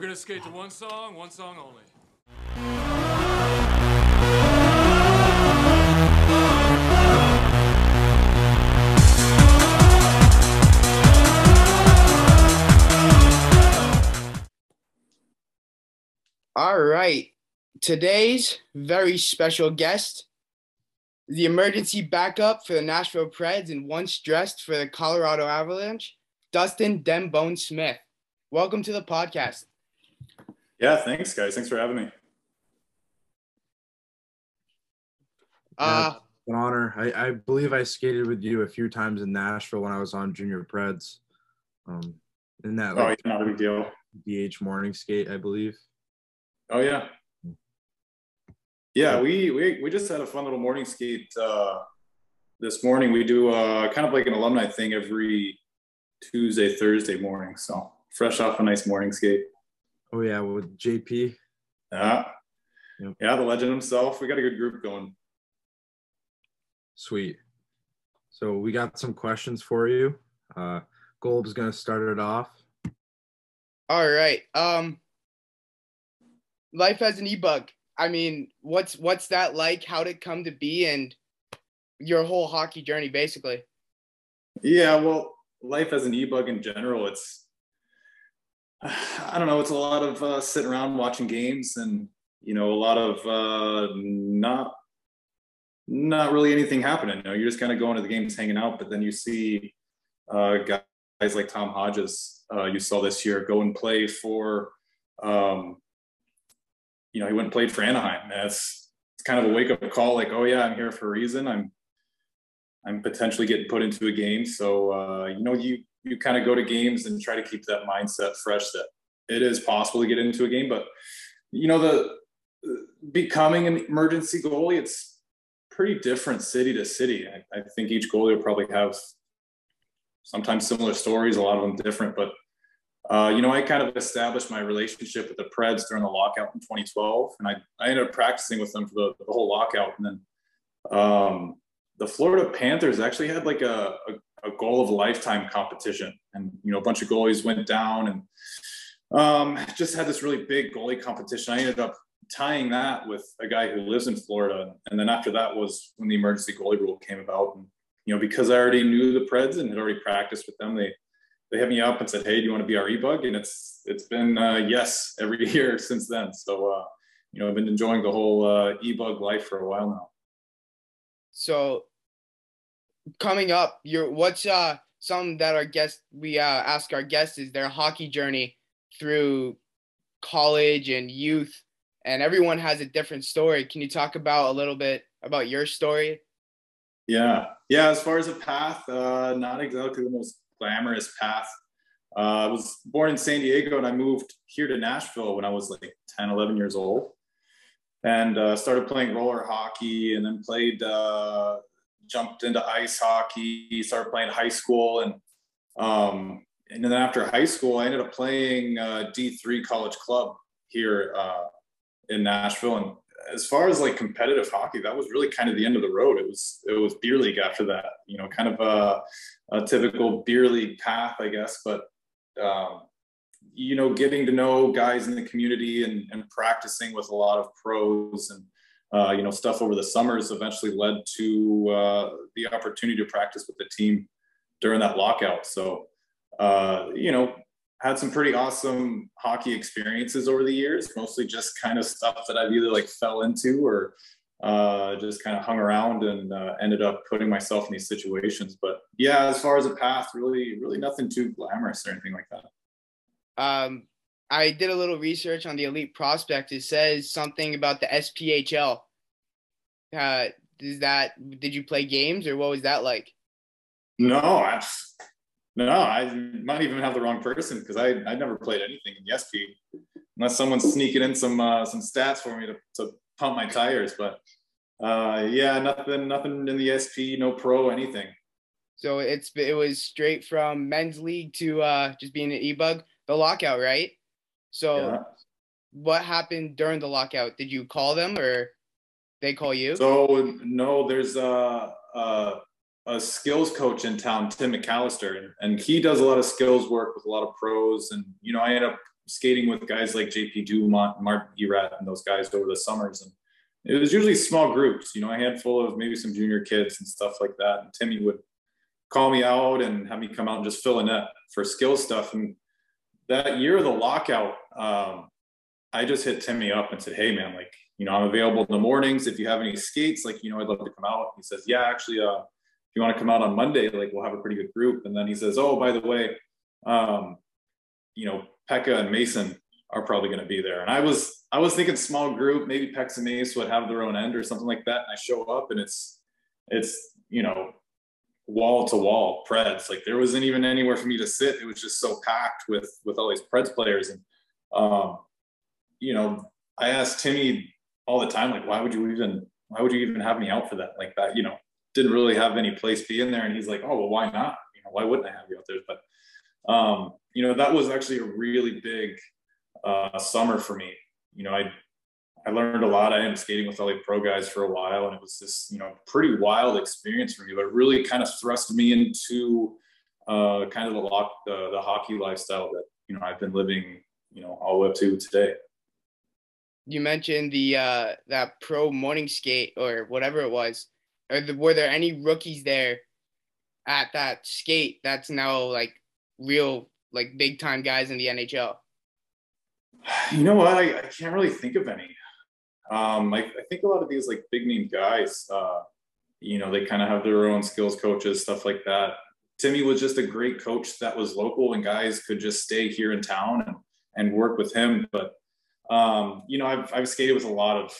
We're gonna skate to one song, one song only. All right. Today's very special guest, the emergency backup for the Nashville Preds and once dressed for the Colorado Avalanche, Dustin Dembone Smith. Welcome to the podcast. Yeah, thanks, guys. Thanks for having me. Uh, an honor. I, I believe I skated with you a few times in Nashville when I was on Junior Preds. Um, in that Oh, like, yeah, not a big deal. DH morning skate, I believe. Oh yeah. Yeah, we we we just had a fun little morning skate uh, this morning. We do uh, kind of like an alumni thing every Tuesday, Thursday morning. So fresh off a nice morning skate. Oh yeah, with JP. Yeah. Yep. Yeah, the legend himself. We got a good group going. Sweet. So we got some questions for you. Uh, Golub's gonna start it off. all right. Um, life as an e-bug. I mean, what's what's that like? How'd it come to be, and your whole hockey journey, basically? Yeah, well, life as an e-bug in general, it's I don't know, it's a lot of uh, sitting around watching games and you know, a lot of uh, not not really anything happening. You know, you're just kind of going to the games, hanging out, but then you see uh, guys like Tom Hodges, uh, you saw this year, go and play for, um, you know, he went and played for Anaheim. That's it's kind of a wake up call, like, oh yeah, I'm here for a reason. I'm I'm potentially getting put into a game. So uh, you know, you you kind of go to games and try to keep that mindset fresh that it is possible to get into a game. But you know, the becoming an emergency goalie, it's pretty different city to city. I, I think each goalie will probably have sometimes similar stories, a lot of them different. But uh, you know, I kind of established my relationship with the Preds during the lockout in 2012, and I, I ended up practicing with them for the, the whole lockout. And then um, the Florida Panthers actually had like a, a, a, goal of a lifetime competition, and you know, a bunch of goalies went down and um, just had this really big goalie competition. I ended up tying that with a guy who lives in Florida, and then after that was when the emergency goalie rule came about. And you know, because I already knew the Preds and had already practiced with them, they they hit me up and said, "Hey, do you want to be our e-bug?" And it's it's been uh, yes every year since then. So uh, you know, I've been enjoying the whole uh, e-bug life for a while now. So, coming up, your what's uh some that our guests we uh, ask our guests is their hockey journey through college and youth, and everyone has a different story. Can you talk about a little bit about your story? Yeah, yeah. As far as a path, uh, not exactly the most glamorous path. Uh, I was born in San Diego and I moved here to Nashville when I was like 10, 11 years old and uh, started playing roller hockey and then played, uh, jumped into ice hockey, started playing high school. And, um, and then after high school, I ended up playing uh, D3 college club here uh, in Nashville. And as far as like competitive hockey, that was really kind of the end of the road. It was, it was beer league after that, you know, kind of a, a typical beer league path, I guess. But um, you know, getting to know guys in the community and, and practicing with a lot of pros and uh, you know stuff over the summers eventually led to uh, the opportunity to practice with the team during that lockout. So uh, you know, had some pretty awesome hockey experiences over the years. Mostly just kind of stuff that I've either like fell into or uh, just kind of hung around and uh, ended up putting myself in these situations. But yeah, as far as a path, really, really nothing too glamorous or anything like that. Um, I did a little research on the elite prospect. It says something about the SPHL. Uh, is that did you play games or what was that like? No, I, no, I might even have the wrong person because I I never played anything in the SP unless someone's sneaking in some uh, some stats for me to, to pump my tires. But uh, yeah, nothing, nothing in the SP, no pro, anything. So it's it was straight from men's league to uh, just being an e-bug, the lockout, right? So Yeah. what happened during the lockout? Did you call them or they call you? So no, there's a, a a skills coach in town, Tim McAllister, and, and he does a lot of skills work with a lot of pros. And you know, I end up skating with guys like JP Dumont, Martin Erat, and those guys over the summers. And it was usually small groups, you know, a handful of maybe some junior kids and stuff like that. And Timmy would call me out and have me come out and just fill a net for skill stuff. And that year of the lockout, um, I just hit Timmy up and said, Hey man, like, you know, I'm available in the mornings. If you have any skates, like, you know, I'd love to come out. He says, yeah, actually, uh, if you want to come out on Monday, like we'll have a pretty good group. And then he says, oh, by the way, um, you know, Pekka and Mason are probably going to be there. And I was, I was thinking small group, maybe Pex and Mace would have their own end or something like that. And I show up and it's, it's, you know, wall to wall Preds. Like there wasn't even anywhere for me to sit. It was just so packed with, with all these Preds players. And, um, you know, I asked Timmy all the time, like, why would you even, why would you even have me out for that? Like that, you know, didn't really have any place to be in there. And he's like, oh, well, why not? You know, why wouldn't I have you out there? But, um, you know, that was actually a really big uh, summer for me. You know, I, I learned a lot. I ended up skating with all the pro guys for a while, and it was this, you know, pretty wild experience for me. But it really kind of thrust me into uh, kind of the lock, the, the hockey lifestyle that you know I've been living, you know, all the way up to today. You mentioned the uh, that pro morning skate or whatever it was the, were there any rookies there at that skate that's now like real like big time guys in the NHL? You know what? I, I can't really think of any. Um, I, I, think a lot of these like big name guys, uh, you know, they kind of have their own skills coaches, stuff like that. Timmy was just a great coach that was local and guys could just stay here in town and, and work with him. But, um, you know, I've, I've skated with a lot of,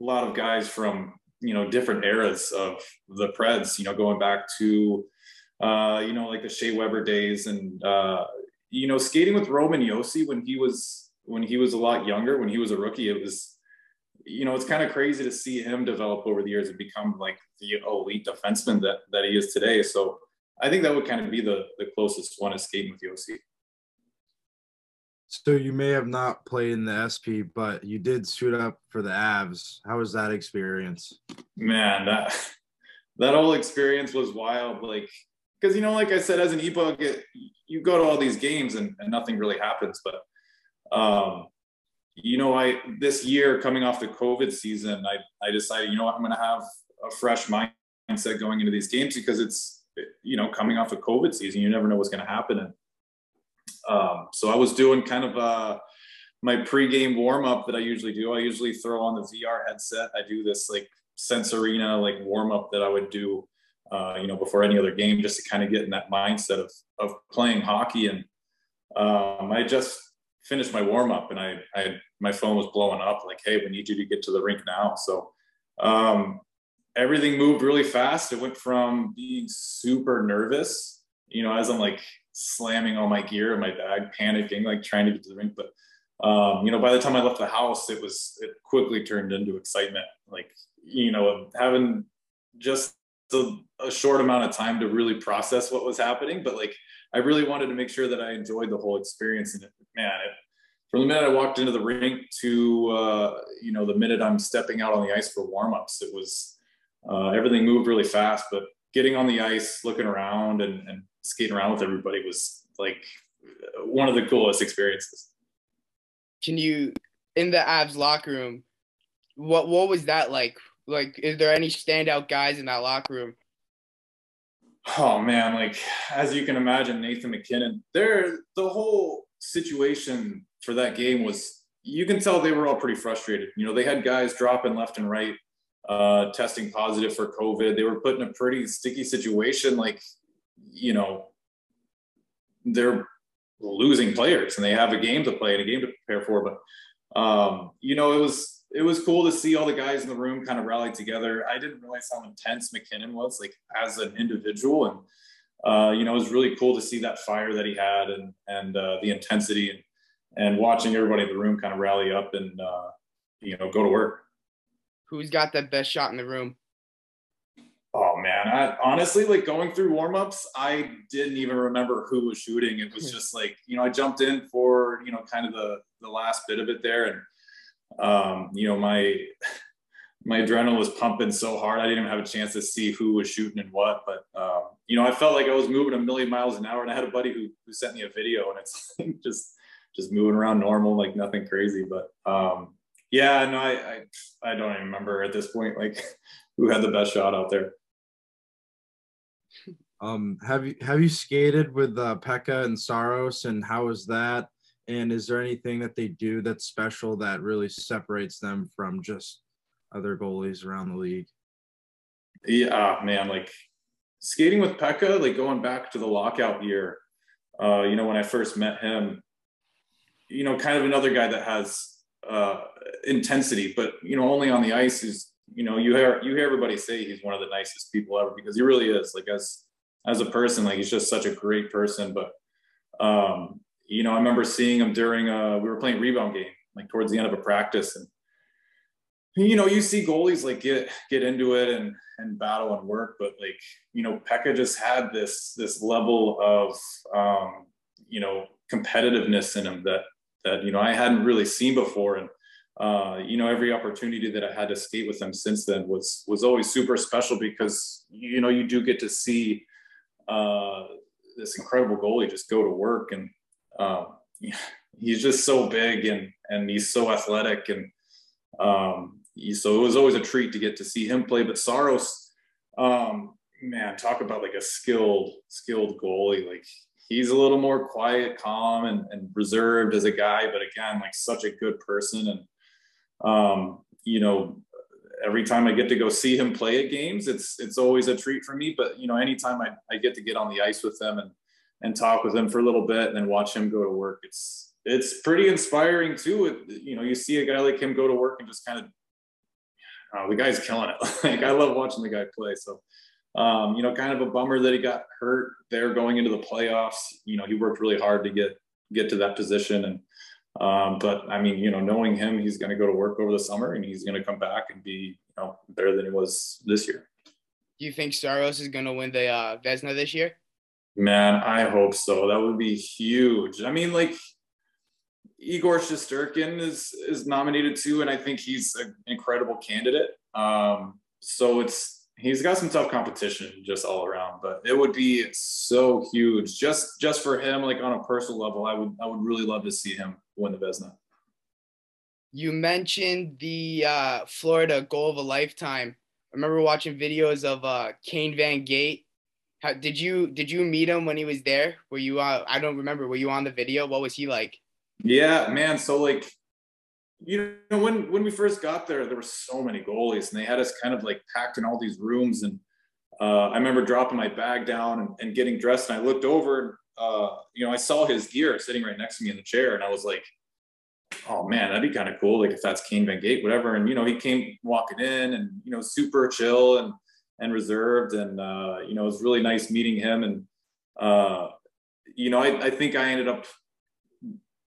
a lot of guys from you know different eras of the Preds. You know, going back to uh, you know like the Shea Weber days, and uh, you know skating with Roman Josi when he was when he was a lot younger, when he was a rookie. It was you know it's kind of crazy to see him develop over the years and become like the elite defenseman that that he is today. So I think that would kind of be the the closest one is skating with Josi. So you may have not played in the SP, but you did suit up for the Avs. How was that experience? Man, that that whole experience was wild. Like, because you know, like I said, as an e-bug, it, you go to all these games and, and nothing really happens. But um, you know, I this year coming off the COVID season, I I decided, you know what, I'm going to have a fresh mindset going into these games because it's you know coming off a COVID season, you never know what's going to happen and um, so I was doing kind of uh, my pregame warm up that I usually do. I usually throw on the VR headset. I do this like sense arena like warm up that I would do, uh, you know, before any other game, just to kind of get in that mindset of of playing hockey. And um, I just finished my warm up, and I, I my phone was blowing up like, "Hey, we need you to get to the rink now." So um, everything moved really fast. It went from being super nervous, you know, as I'm like slamming all my gear in my bag, panicking, like trying to get to the rink. But um, you know, by the time I left the house, it was it quickly turned into excitement. Like you know, having just a, a short amount of time to really process what was happening, but like I really wanted to make sure that I enjoyed the whole experience. And it, man, it, from the minute I walked into the rink to uh, you know the minute I'm stepping out on the ice for warmups, it was uh, everything moved really fast. But getting on the ice, looking around, and, and skating around with everybody was like one of the coolest experiences. Can you in the Avs locker room? What what was that like? Like, is there any standout guys in that locker room? Oh man, like as you can imagine, Nathan MacKinnon. There, the whole situation for that game was. You can tell they were all pretty frustrated. You know, they had guys dropping left and right, uh, testing positive for COVID. They were put in a pretty sticky situation. Like you know, they're losing players and they have a game to play and a game to prepare for. But um, you know, it was it was cool to see all the guys in the room kind of rally together. I didn't realize how intense MacKinnon was, like as an individual, and uh, you know, it was really cool to see that fire that he had and and uh, the intensity and and watching everybody in the room kind of rally up and uh, you know go to work. Who's got the best shot in the room? Oh man, I, honestly, like going through warmups, I didn't even remember who was shooting. It was hmm. just like you know, I jumped in for you know, kind of the the last bit of it there, and um, you know, my my adrenaline was pumping so hard, I didn't even have a chance to see who was shooting and what. But um, you know, I felt like I was moving a million miles an hour, and I had a buddy who who sent me a video, and it's just just moving around normal, like nothing crazy. But um, yeah, no, I, I I don't even remember at this point like who had the best shot out there. Um, have you have you skated with uh, Pekka and Saros, and how is that? And is there anything that they do that's special that really separates them from just other goalies around the league? Yeah, man, like skating with Pekka, like going back to the lockout year, uh, you know, when I first met him, you know, kind of another guy that has uh, intensity, but you know, only on the ice is, you know, you hear you hear everybody say he's one of the nicest people ever because he really is. Like as as a person, like he's just such a great person. But um, you know, I remember seeing him during a we were playing rebound game, like towards the end of a practice, and you know, you see goalies like get get into it and and battle and work, but like you know, Pekka just had this this level of um, you know competitiveness in him that that you know I hadn't really seen before, and uh, you know every opportunity that I had to skate with him since then was was always super special because you know you do get to see uh, this incredible goalie just go to work and um, he's just so big and and he's so athletic and um, he, so it was always a treat to get to see him play. But Saros, um, man, talk about like a skilled skilled goalie. Like he's a little more quiet, calm, and, and reserved as a guy, but again, like such a good person. And um, you know, every time I get to go see him play at games, it's it's always a treat for me. But you know, anytime I, I get to get on the ice with them and and talk with him for a little bit and then watch him go to work, it's it's pretty inspiring too. It, you know, you see a guy like him go to work and just kind of uh, the guy's killing it. like I love watching the guy play. So um, you know, kind of a bummer that he got hurt there going into the playoffs. You know, he worked really hard to get get to that position and um, but I mean, you know, knowing him, he's going to go to work over the summer and he's going to come back and be, you know, better than he was this year. Do you think Saros is going to win the uh, Vezina this year? Man, I hope so. That would be huge. I mean, like Igor Shesterkin is is nominated too, and I think he's an incredible candidate. Um, so it's he's got some tough competition just all around, but it would be so huge just just for him, like on a personal level. I would I would really love to see him win the Vezina. You mentioned the uh, Florida goal of a lifetime. I remember watching videos of uh, Kane Van Gate. How, did you did you meet him when he was there? Were you uh, I don't remember. Were you on the video? What was he like? Yeah, man. So like you know when when we first got there there were so many goalies and they had us kind of like packed in all these rooms and uh, i remember dropping my bag down and, and getting dressed and i looked over uh, you know i saw his gear sitting right next to me in the chair and i was like oh man that'd be kind of cool like if that's Kane Van Gate whatever and you know he came walking in and you know super chill and and reserved and uh, you know it was really nice meeting him and uh, you know I, I think i ended up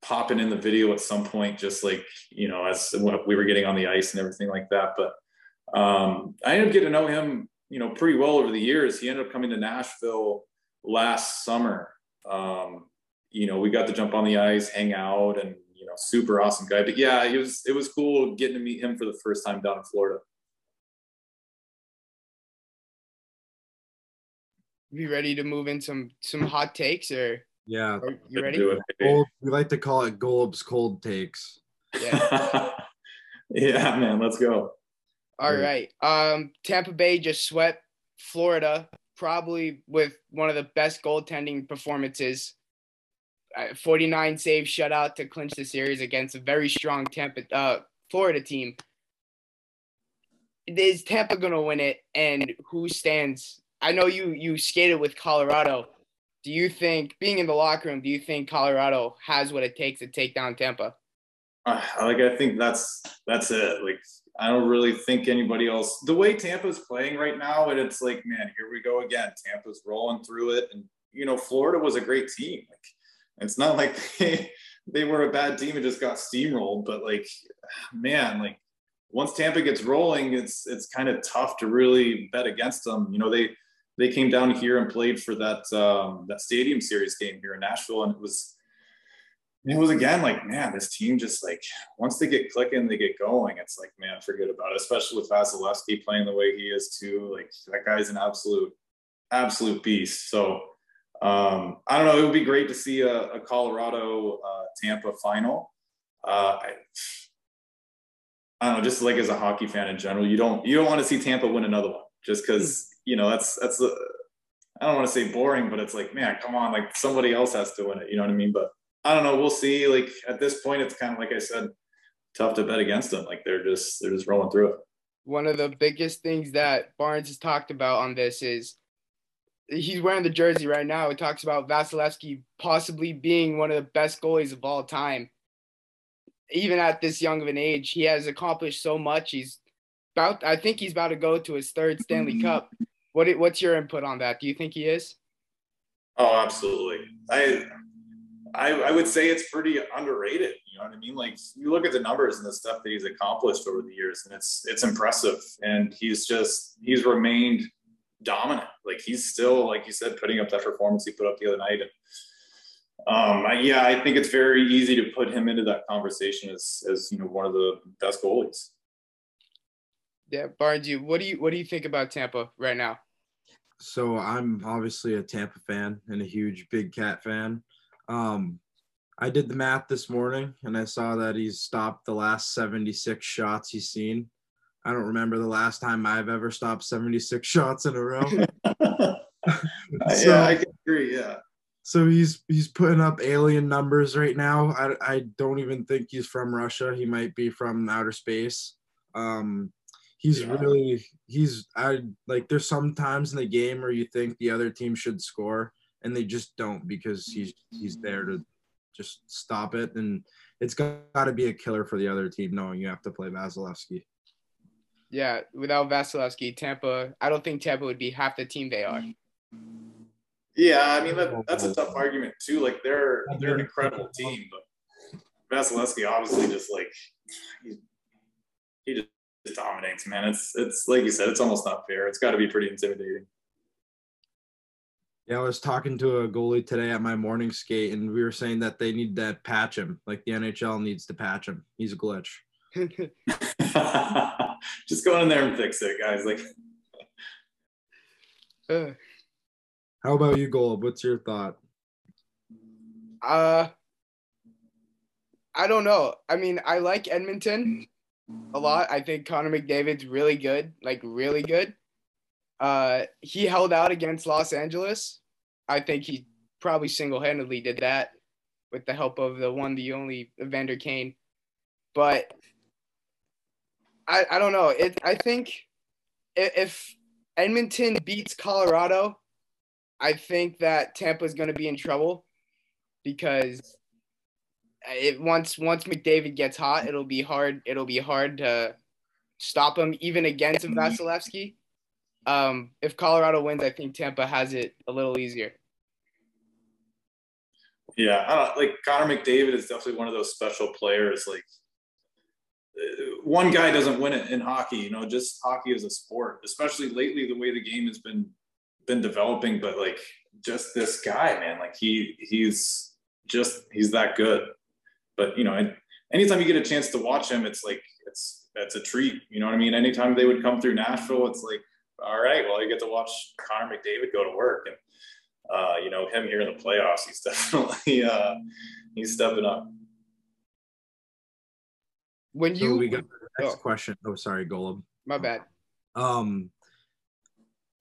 popping in the video at some point, just like, you know, as we were getting on the ice and everything like that. But um, I ended up getting to know him, you know, pretty well over the years. He ended up coming to Nashville last summer. Um, you know, we got to jump on the ice, hang out, and you know, super awesome guy. But yeah, it was it was cool getting to meet him for the first time down in Florida. Be ready to move in some some hot takes or yeah. Are you ready? Gold, we like to call it Golub's cold takes. Yeah. yeah, man. Let's go. All right. Um, Tampa Bay just swept Florida, probably with one of the best goaltending performances. Uh, 49 save shutout to clinch the series against a very strong Tampa uh, Florida team. Is Tampa gonna win it? And who stands? I know you you skated with Colorado. Do you think being in the locker room do you think colorado has what it takes to take down tampa? Uh, like i think that's that's it. Like i don't really think anybody else the way tampa's playing right now and it's like man here we go again. Tampa's rolling through it. And you know florida was a great team. Like it's not like they, they were a bad team and just got steamrolled but like man like once tampa gets rolling it's it's kind of tough to really bet against them. You know they they came down here and played for that um, that stadium series game here in Nashville, and it was it was again like man, this team just like once they get clicking, they get going. It's like man, forget about it. Especially with Vasilevskiy playing the way he is too. Like that guy's an absolute absolute beast. So Um, I don't know. It would be great to see a, a Colorado uh, Tampa final. Uh, I, I don't know. Just like as a hockey fan in general, you don't you don't want to see Tampa win another one just because you know that's that's the I don't want to say boring, but it's like man, come on, like somebody else has to win it. You know what I mean? But I don't know. We'll see. Like at this point, it's kind of like I said, tough to bet against them. Like they're just they're just rolling through it. One of the biggest things that Barnes has talked about on this is he's wearing the jersey right now. It talks about Vasilevskiy possibly being one of the best goalies of all time. Even at this young of an age, he has accomplished so much. He's about I think he's about to go to his third Stanley Cup. What what's your input on that? Do you think he is? Oh, absolutely. I I, I would say it's pretty underrated. You know what I mean? Like you look at the numbers and the stuff that he's accomplished over the years, and it's it's impressive. And he's just he's remained dominant. Like he's still, like you said, putting up that performance he put up the other night. And um, I, yeah, I think it's very easy to put him into that conversation as as you know one of the best goalies. Yeah, Barnes, you what do you what do you think about Tampa right now? So I'm obviously a Tampa fan and a huge Big Cat fan. Um, I did the math this morning and I saw that he's stopped the last 76 shots he's seen. I don't remember the last time I've ever stopped 76 shots in a row. so, yeah, I can agree. Yeah. So he's he's putting up alien numbers right now. I, I don't even think he's from Russia. He might be from outer space. Um, he's yeah. really he's I like there's some times in the game where you think the other team should score and they just don't because he's he's there to just stop it and it's got to be a killer for the other team knowing you have to play Vasilevskiy. Yeah, without Vasilevskiy, Tampa, I don't think Tampa would be half the team they are. Yeah, I mean that, that's a tough argument too. Like they're they're an incredible team, but Vasilevskiy obviously just like he, he just dominates, man. It's it's like you said, it's almost not fair. It's got to be pretty intimidating. Yeah, I was talking to a goalie today at my morning skate, and we were saying that they need to patch him. Like the NHL needs to patch him. He's a glitch. Just go in there and fix it, guys. Like, uh, how about you, Gold? What's your thought? Uh, I don't know. I mean, I like Edmonton a lot. I think Connor McDavid's really good, like really good. Uh, he held out against Los Angeles. I think he probably single-handedly did that with the help of the one, the only Evander Kane. But I, I don't know. It I think if Edmonton beats Colorado, I think that Tampa is going to be in trouble because it once once McDavid gets hot, it'll be hard. It'll be hard to stop him even against Vasilevskiy. Um, if Colorado wins, I think Tampa has it a little easier. Yeah, I don't like Connor McDavid is definitely one of those special players. Like one guy doesn't win it in hockey. You know, just hockey as a sport, especially lately, the way the game has been been developing. But like, just this guy, man, like he he's just he's that good. But you know, anytime you get a chance to watch him, it's like it's it's a treat. You know what I mean? Anytime they would come through Nashville, it's like, all right, well, you get to watch Connor McDavid go to work, and uh, you know him here in the playoffs. He's definitely uh, he's stepping up. When you so we got the next oh. question. Oh, sorry, Golub. My bad. Um,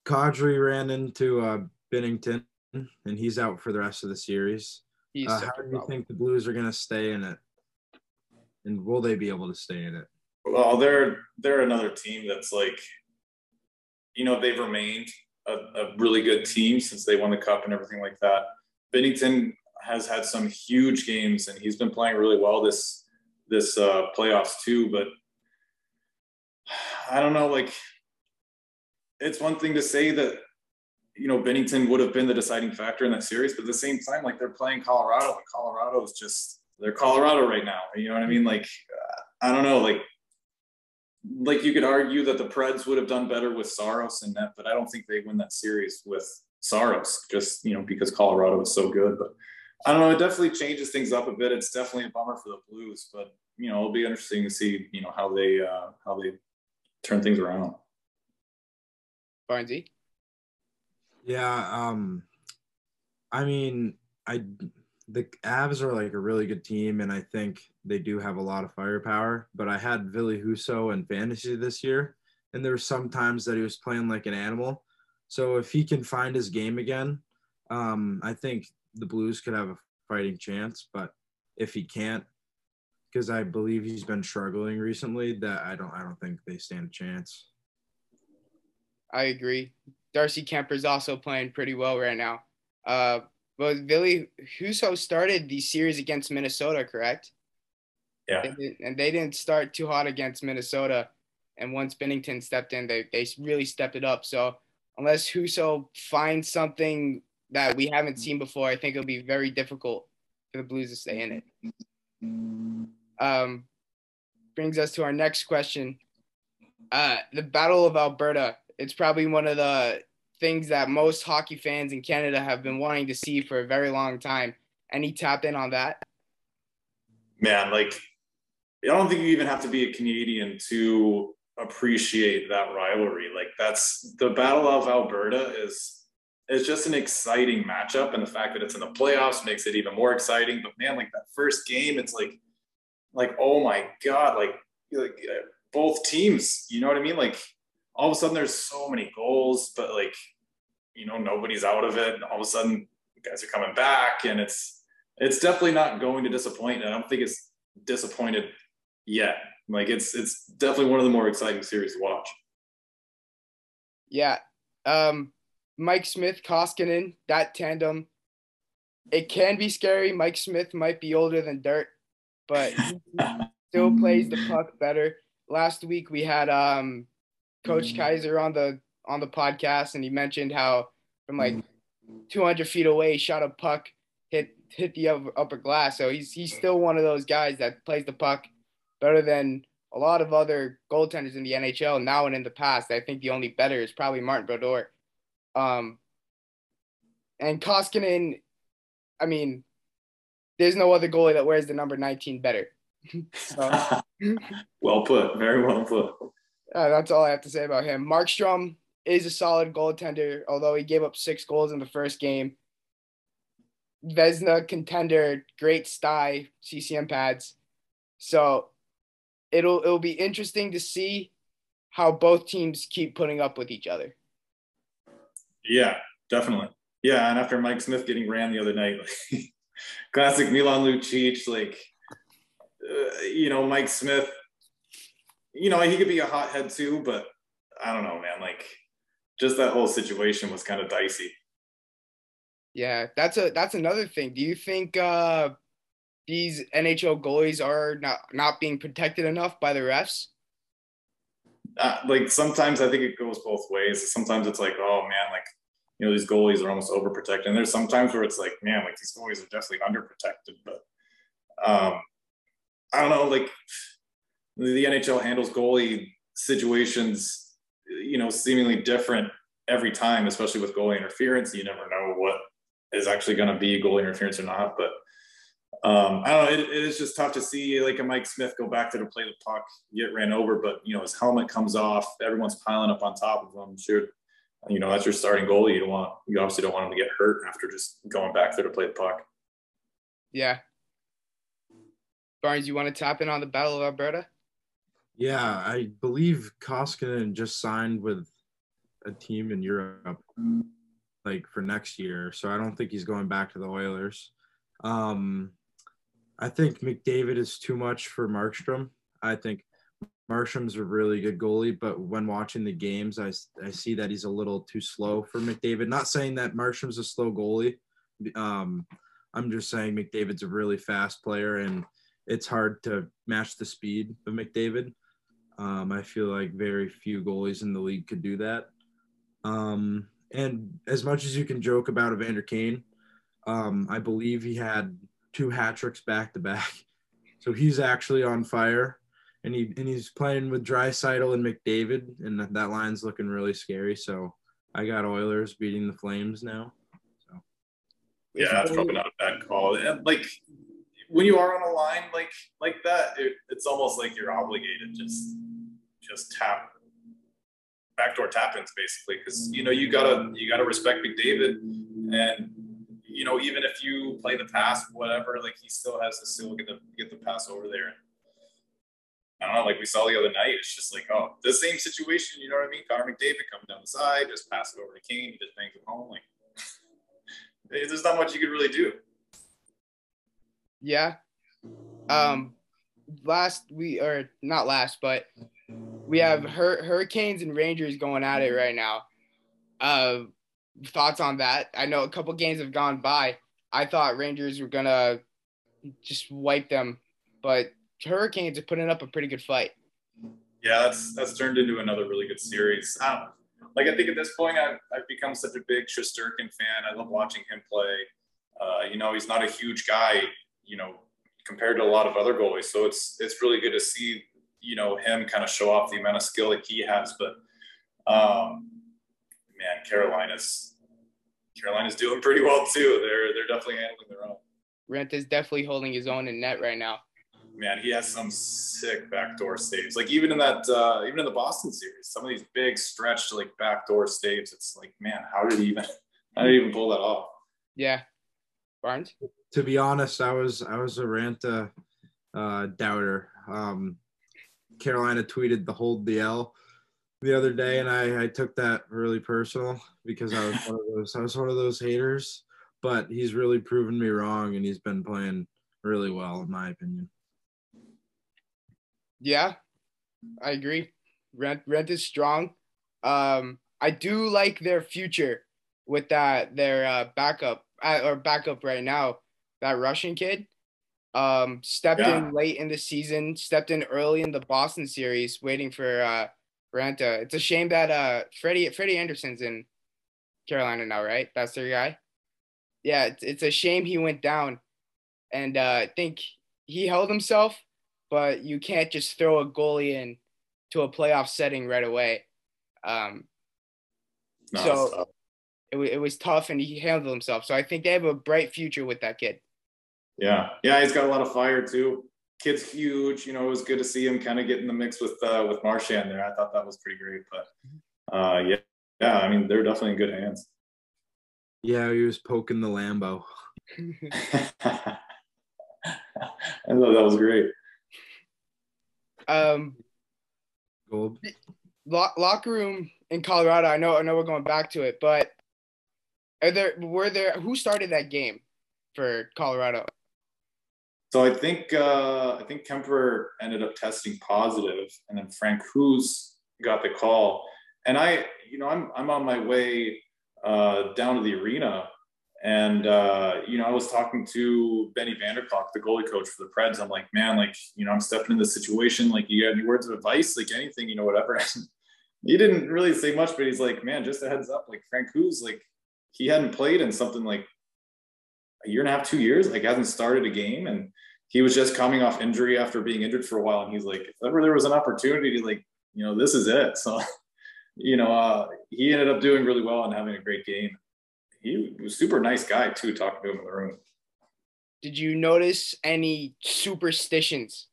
Kadri ran into uh, Binnington, and he's out for the rest of the series. Uh, how do you think the Blues are going to stay in it, and will they be able to stay in it? Well, they're they're another team that's like, you know, they've remained a, a really good team since they won the cup and everything like that. Binnington has had some huge games, and he's been playing really well this this uh, playoffs too. But I don't know, like it's one thing to say that you know Binnington would have been the deciding factor in that series, but at the same time, like they're playing Colorado, and Colorado is just they're Colorado right now. You know what I mean? Like uh, I don't know, like like you could argue that the Preds would have done better with Saros and net, but I don't think they win that series with Saros, just you know because Colorado is so good. But I don't know. It definitely changes things up a bit. It's definitely a bummer for the Blues, but you know, it'll be interesting to see you know how they uh, how they turn things around. Barnesy. Yeah, um, I mean, I the Avs are like a really good team, and I think they do have a lot of firepower. But I had Ville Husso in fantasy this year, and there were some times that he was playing like an animal. So if he can find his game again, um, I think the Blues could have a fighting chance. But if he can't, because I believe he's been struggling recently, that I don't I don't think they stand a chance. I agree. Darcy Kuemper's also playing pretty well right now. Uh, but Ville Husso started the series against Minnesota, correct? Yeah. They and they didn't start too hot against Minnesota. And once Binnington stepped in, they, they really stepped it up. So unless Husso finds something that we haven't seen before, I think it'll be very difficult for the Blues to stay in it. Um, brings us to our next question. Uh, the Battle of Alberta. It's probably one of the things that most hockey fans in Canada have been wanting to see for a very long time. And he tapped in on that? man, like I don't think you even have to be a Canadian to appreciate that rivalry. Like that's the Battle of Alberta is is just an exciting matchup, and the fact that it's in the playoffs makes it even more exciting. But man, like that first game, it's like like oh my god, like like both teams, you know what I mean? Like all of a sudden there's so many goals, but like you know nobody's out of it. And all of a sudden guys are coming back, and it's it's definitely not going to disappoint. And I don't think it's disappointed yet. Like it's it's definitely one of the more exciting series to watch. Yeah. Um, Mike Smith, Koskinen, that tandem. It can be scary. Mike Smith might be older than dirt, but he still plays the puck better. Last week we had um, Coach Kaiser on the on the podcast, and he mentioned how from like 200 feet away, he shot a puck, hit hit the upper, upper glass. So he's he's still one of those guys that plays the puck better than a lot of other goaltenders in the NHL now and in the past. I think the only better is probably Martin Brodeur. Um, and Koskinen, I mean, there's no other goalie that wears the number 19 better. well put, very well put. Uh, that's all I have to say about him. Markstrom is a solid goaltender, although he gave up six goals in the first game. Vezina contender, great sty, CCM pads. So it'll it'll be interesting to see how both teams keep putting up with each other. Yeah, definitely. Yeah, and after Mike Smith getting ran the other night, like, classic Milan Lucic, like uh, you know Mike Smith. You know he could be a hothead too, but I don't know, man. Like just that whole situation was kind of dicey. Yeah, that's a that's another thing. Do you think uh, these NHL goalies are not not being protected enough by the refs? Uh, like sometimes I think it goes both ways. Sometimes it's like, oh man, like you know these goalies are almost overprotected. And there's sometimes where it's like, man, like these goalies are definitely underprotected. But um, I don't know, like the NHL handles goalie situations, you know, seemingly different every time, especially with goalie interference. You never know what is actually going to be goalie interference or not. But um, I don't know. It, it is just tough to see like a Mike Smith go back there to play the puck, get ran over, but you know his helmet comes off. Everyone's piling up on top of him. Sure, you know that's your starting goalie. You don't want you obviously don't want him to get hurt after just going back there to play the puck. Yeah. Barnes, you want to tap in on the Battle of Alberta? Yeah, I believe Koskinen just signed with a team in Europe, like for next year. So I don't think he's going back to the Oilers. Um, I think McDavid is too much for Markstrom. I think Markstrom's a really good goalie, but when watching the games, I, I see that he's a little too slow for McDavid. Not saying that Markstrom's a slow goalie. Um, I'm just saying McDavid's a really fast player, and it's hard to match the speed of McDavid. Um, I feel like very few goalies in the league could do that. Um, and as much as you can joke about Evander Kane, um, I believe he had two hat tricks back to back. So he's actually on fire, and he and he's playing with Draisaitl and McDavid, and that, that line's looking really scary. So I got Oilers beating the Flames now. So Yeah, that's probably not a bad call. And like when you are on a line like like that, it, it's almost like you're obligated just just tap backdoor tap ins basically because you know you gotta you gotta respect McDavid and you know, even if you play the pass, whatever, like he still has to still get the get the pass over there. I don't know, like we saw the other night, it's just like, oh, the same situation, you know what I mean? Connor McDavid coming down the side, just pass it over to Kane, he just bangs it home. Like, there's not much you could really do. Yeah. Um, last we or not last, but we have Hur- Hurricanes and Rangers going at it right now. Uh, thoughts on that? I know a couple games have gone by. I thought Rangers were gonna just wipe them, but Hurricanes are putting up a pretty good fight. Yeah, that's that's turned into another really good series. Um, like I think at this point, I've, I've become such a big Shesterkin fan. I love watching him play. Uh, you know, he's not a huge guy, you know, compared to a lot of other goalies. So it's it's really good to see, you know, him kind of show off the amount of skill that he has. But um, man, Carolina's Carolina's doing pretty well too. They're they're definitely handling their own. Rent is definitely holding his own in net right now. Man, he has some sick backdoor saves. Like even in that, uh, even in the Boston series, some of these big stretched like backdoor saves. It's like, man, how did he even, how did he even pull that off? Yeah, Barnes. To be honest, I was I was a Raanta uh, doubter. Um, Carolina tweeted the hold the L the other day, and I, I took that really personal because I was one of those I was one of those haters. But he's really proven me wrong, and he's been playing really well, in my opinion. Yeah, I agree. Rent rent is strong. Um, I do like their future with that their uh, backup uh, or backup right now. That Russian kid um, stepped Yeah. in late in the season, stepped in early in the Boston series, waiting for uh, Raanta. It's a shame that uh, Freddie Freddie Andersen's in Carolina now, right? That's their guy. Yeah, it's, it's a shame he went down, and uh, I think he held himself, but you can't just throw a goalie in to a playoff setting right away. Um, No, So- it, it was tough, and he handled himself. So I think they have a bright future with that kid. Yeah, yeah, he's got a lot of fire too. Kid's huge. You know, it was good to see him kind of get in the mix with uh, with Marchand there. I thought that was pretty great. But uh, yeah, yeah, I mean, they're definitely in good hands. Yeah, he was poking the Lambo. I thought that was great. um, Gold. lo- locker room in Colorado. I know, I know, we're going back to it, but are there were there who started that game for Colorado? So I think uh, I think Kuemper ended up testing positive, and then Frank Hughes got the call. And I, you know, I'm I'm on my way uh, down to the arena, and uh, you know, I was talking to Benny Vanderklok, the goalie coach for the Preds. I'm like, man, like, you know, I'm stepping in this situation. Like, you got any words of advice? Like anything, you know, whatever. he didn't really say much, but he's like, man, just a heads up. Like Francouz, like he hadn't played in something like a year and a half, two years, like hasn't started a game, and he was just coming off injury after being injured for a while. And he's like, if ever there was an opportunity, like, you know, this is it. So, you know, uh, he ended up doing really well and having a great game. He was a super nice guy too, talking to him in the room. Did you notice any superstitions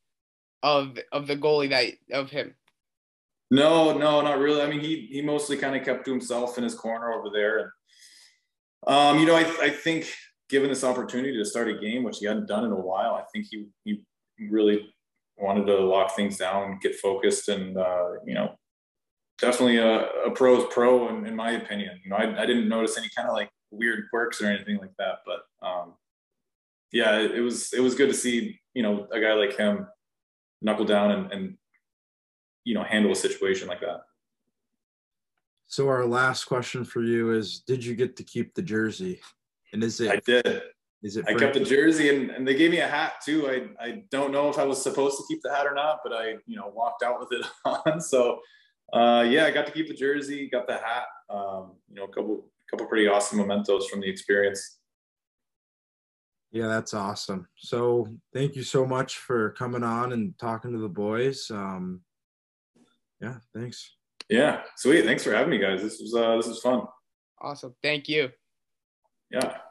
of of the goalie that of him? No, no, not really. I mean, he he mostly kind of kept to himself in his corner over there. And um, you know, I I think given this opportunity to start a game, which he hadn't done in a while, I think he he really wanted to lock things down, get focused, and uh, you know, definitely a, a pro's pro in, in my opinion. You know, I, I didn't notice any kind of like weird quirks or anything like that, but um, yeah, it, it was it was good to see you know a guy like him knuckle down and, and you know handle a situation like that. So our last question for you is: Did you get to keep the jersey? And is I did. is it I kept the jersey and, and they gave me a hat too. I, I don't know if I was supposed to keep the hat or not, but I you know walked out with it on. So uh, yeah, I got to keep the jersey, got the hat. Um, you know, a couple couple pretty awesome mementos from the experience. Yeah, that's awesome. So thank you so much for coming on and talking to the boys. Um, yeah, thanks. Yeah, sweet. Thanks for having me, guys. This was uh, this was fun. Awesome. Thank you. Yeah.